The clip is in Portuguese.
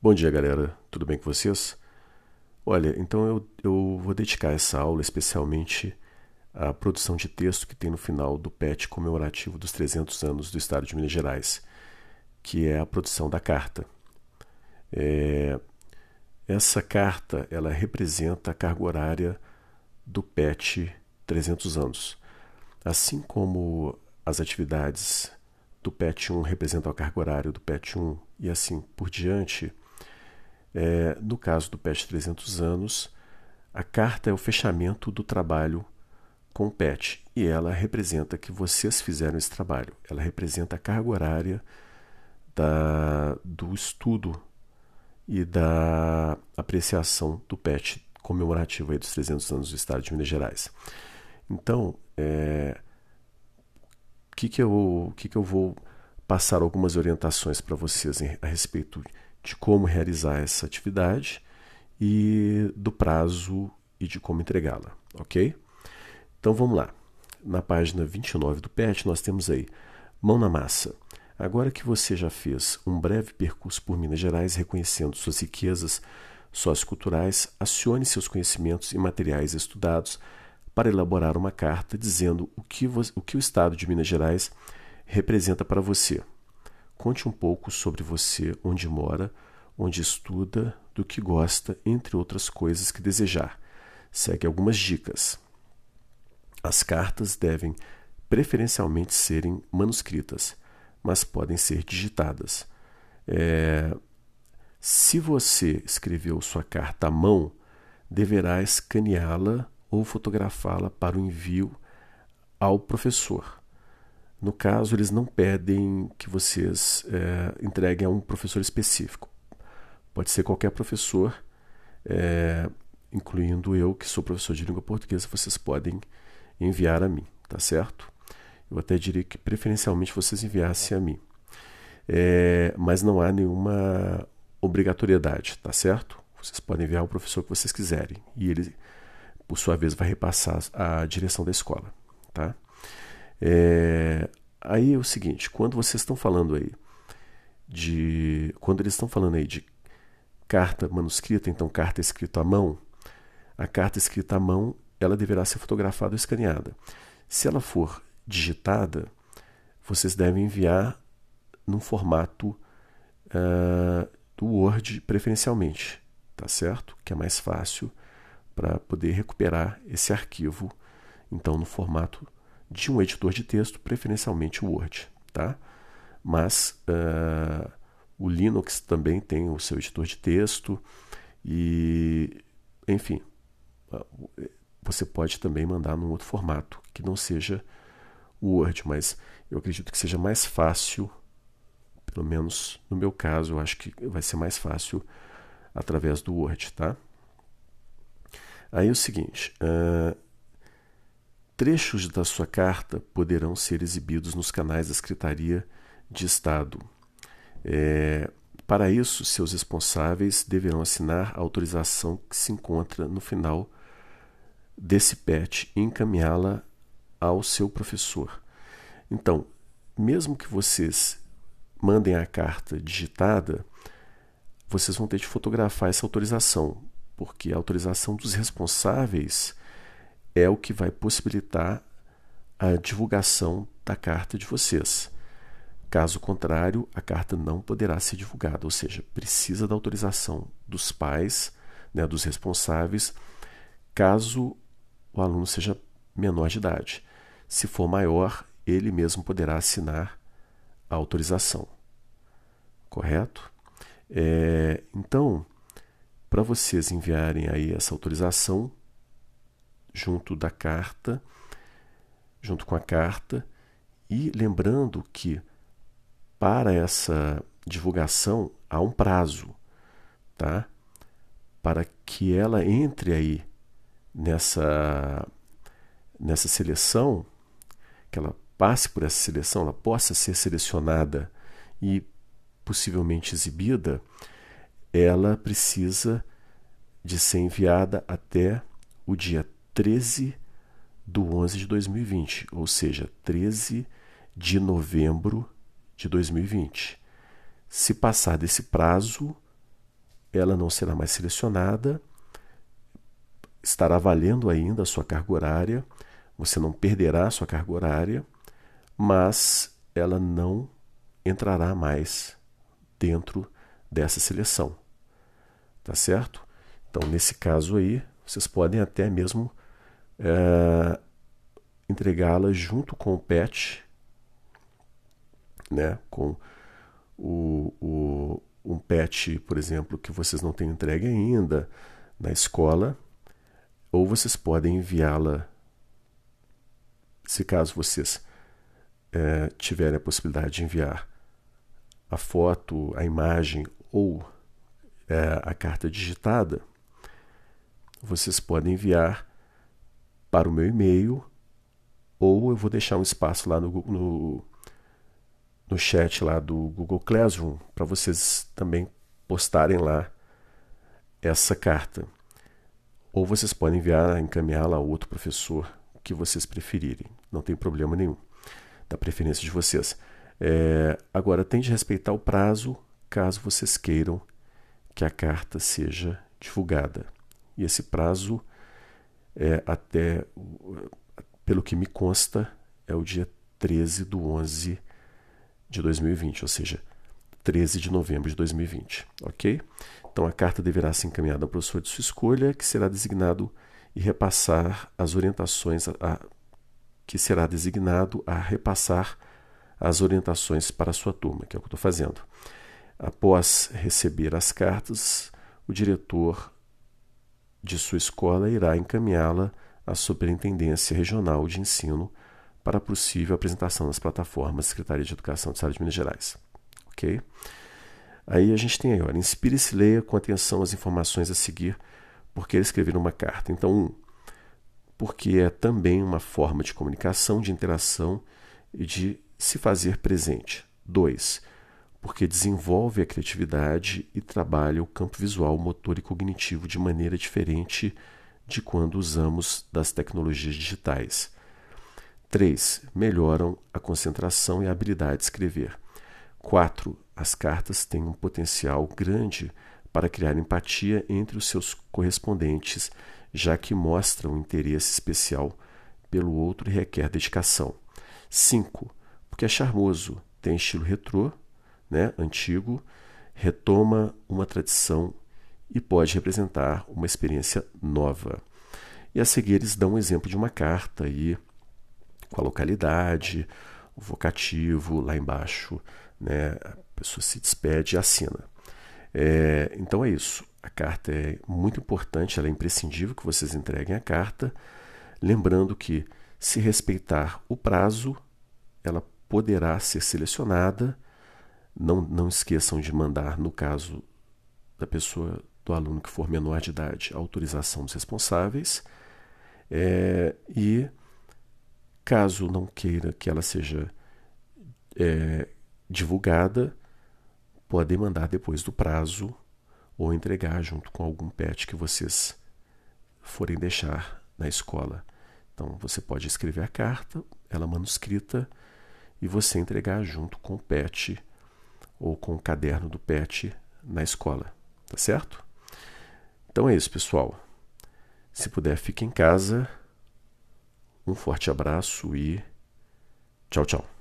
Bom dia, galera. Tudo bem com vocês? Olha, então eu, eu vou dedicar essa aula especialmente à produção de texto que tem no final do PET comemorativo dos 300 anos do Estado de Minas Gerais, que é a produção da carta. É, essa carta ela representa a carga horária do PET 300 anos. Assim como as atividades do PET 1 representam a carga horária do PET 1 e assim por diante, é, no caso do PET 300 anos, a carta é o fechamento do trabalho com o PET e ela representa que vocês fizeram esse trabalho. Ela representa a carga horária da, do estudo e da apreciação do PET comemorativo aí dos 300 anos do Estado de Minas Gerais. Então, é, que, que, eu, que, que eu vou passar algumas orientações para vocês a respeito de como realizar essa atividade e do prazo e de como entregá-la, ok? Então vamos lá. Na página 29 do PET, nós temos aí mão na massa. Agora que você já fez um breve percurso por Minas Gerais, reconhecendo suas riquezas socioculturais, acione seus conhecimentos e materiais estudados para elaborar uma carta dizendo o que, o que o Estado de Minas Gerais representa para você. Conte um pouco sobre você, onde mora, onde estuda, do que gosta, entre outras coisas que desejar. Segue algumas dicas. As cartas devem preferencialmente serem manuscritas, mas podem ser digitadas. É... Se você escreveu sua carta à mão, deverá escaneá-la ou fotografá-la para o envio ao professor. No caso, eles não pedem que vocês é, entreguem a um professor específico. Pode ser qualquer professor, é, incluindo eu, que sou professor de língua portuguesa, vocês podem enviar a mim, tá certo? Eu até diria que preferencialmente vocês enviassem a mim. É, mas não há nenhuma obrigatoriedade, tá certo? Vocês podem enviar o professor que vocês quiserem. E ele por sua vez, vai repassar a direção da escola. Tá? É, aí é o seguinte, quando vocês estão falando aí de. Quando eles estão falando aí de carta manuscrita, então carta escrita à mão, a carta escrita à mão ela deverá ser fotografada ou escaneada. Se ela for digitada, vocês devem enviar num formato uh, do Word preferencialmente, tá certo? Que é mais fácil para poder recuperar esse arquivo, então no formato de um editor de texto, preferencialmente o Word, tá? Mas uh, o Linux também tem o seu editor de texto e, enfim, você pode também mandar num outro formato que não seja o Word, mas eu acredito que seja mais fácil, pelo menos no meu caso, eu acho que vai ser mais fácil através do Word, tá? Aí é o seguinte: uh, trechos da sua carta poderão ser exibidos nos canais da Secretaria de Estado. É, para isso, seus responsáveis deverão assinar a autorização que se encontra no final desse PET e encaminhá-la ao seu professor. Então, mesmo que vocês mandem a carta digitada, vocês vão ter de fotografar essa autorização, porque a autorização dos responsáveis é o que vai possibilitar a divulgação da carta de vocês. Caso contrário, a carta não poderá ser divulgada, ou seja, precisa da autorização dos pais, né, dos responsáveis, caso o aluno seja menor de idade. Se for maior, ele mesmo poderá assinar a autorização. Correto? É, então, para vocês enviarem aí essa autorização junto da carta, junto com a carta, e lembrando que para essa divulgação há um prazo, tá? Para que ela entre aí nessa nessa seleção, que ela passe por essa seleção, ela possa ser selecionada e possivelmente exibida, ela precisa de ser enviada até o dia 13 do 11 de 2020, ou seja, 13 de novembro de 2020. Se passar desse prazo, ela não será mais selecionada, estará valendo ainda a sua carga horária, você não perderá a sua carga horária, mas ela não entrará mais dentro dessa seleção. Tá certo? Então, nesse caso aí, vocês podem até mesmo é, entregá-la junto com o PET, né? com o, o, um PET, por exemplo, que vocês não têm entregue ainda na escola, ou vocês podem enviá-la, se caso vocês é, tiverem a possibilidade de enviar a foto, a imagem ou é, a carta digitada, vocês podem enviar para o meu e-mail ou eu vou deixar um espaço lá no, no, no chat lá do Google Classroom para vocês também postarem lá essa carta. Ou vocês podem enviar, encaminhá-la a outro professor que vocês preferirem. Não tem problema nenhum, da preferência de vocês. É, agora, tem de respeitar o prazo caso vocês queiram que a carta seja divulgada. E esse prazo é até, pelo que me consta, é o dia 13 do 11 de 2020, ou seja, 13 de novembro de 2020, ok? Então a carta deverá ser encaminhada ao professor de sua escolha, que será designado e repassar as orientações, a, a, que será designado a repassar as orientações para a sua turma, que é o que eu estou fazendo. Após receber as cartas, o diretor de sua escola irá encaminhá-la à Superintendência Regional de Ensino para possível apresentação nas plataformas da Secretaria de Educação do Estado de Minas Gerais. Ok? Aí a gente tem aí, olha, inspire-se leia com atenção as informações a seguir, porque ele escrever uma carta. Então, um, porque é também uma forma de comunicação, de interação e de se fazer presente. Dois, porque desenvolve a criatividade e trabalha o campo visual, motor e cognitivo de maneira diferente de quando usamos das tecnologias digitais. 3. Melhoram a concentração e a habilidade de escrever. 4. As cartas têm um potencial grande para criar empatia entre os seus correspondentes, já que mostram interesse especial pelo outro e requer dedicação. 5. Porque é charmoso, tem estilo retrô, né, antigo, retoma uma tradição e pode representar uma experiência nova. E a seguir eles dão um exemplo de uma carta aí, com a localidade, o vocativo lá embaixo, né, a pessoa se despede e assina. É, então é isso. A carta é muito importante, ela é imprescindível que vocês entreguem a carta, lembrando que se respeitar o prazo, ela poderá ser selecionada não, não esqueçam de mandar, no caso da pessoa, do aluno que for menor de idade, a autorização dos responsáveis. É, e caso não queira que ela seja é, divulgada, podem mandar depois do prazo ou entregar junto com algum pet que vocês forem deixar na escola. Então você pode escrever a carta, ela manuscrita, e você entregar junto com o pet ou com o caderno do PET na escola, tá certo? Então é isso, pessoal. Se puder, fique em casa. Um forte abraço e tchau, tchau.